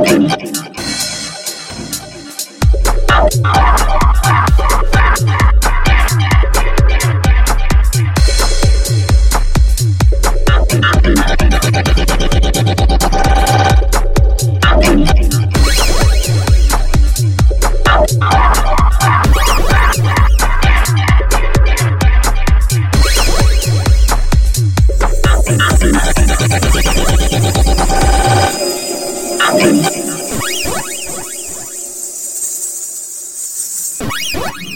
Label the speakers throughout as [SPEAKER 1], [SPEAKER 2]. [SPEAKER 1] Oh, my God.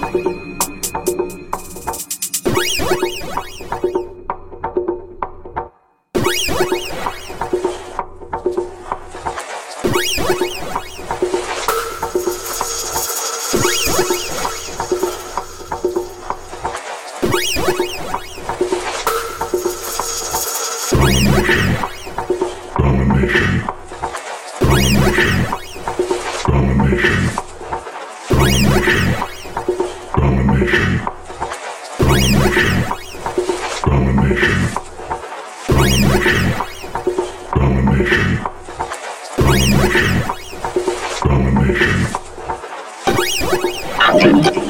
[SPEAKER 1] Yeah. Thank you.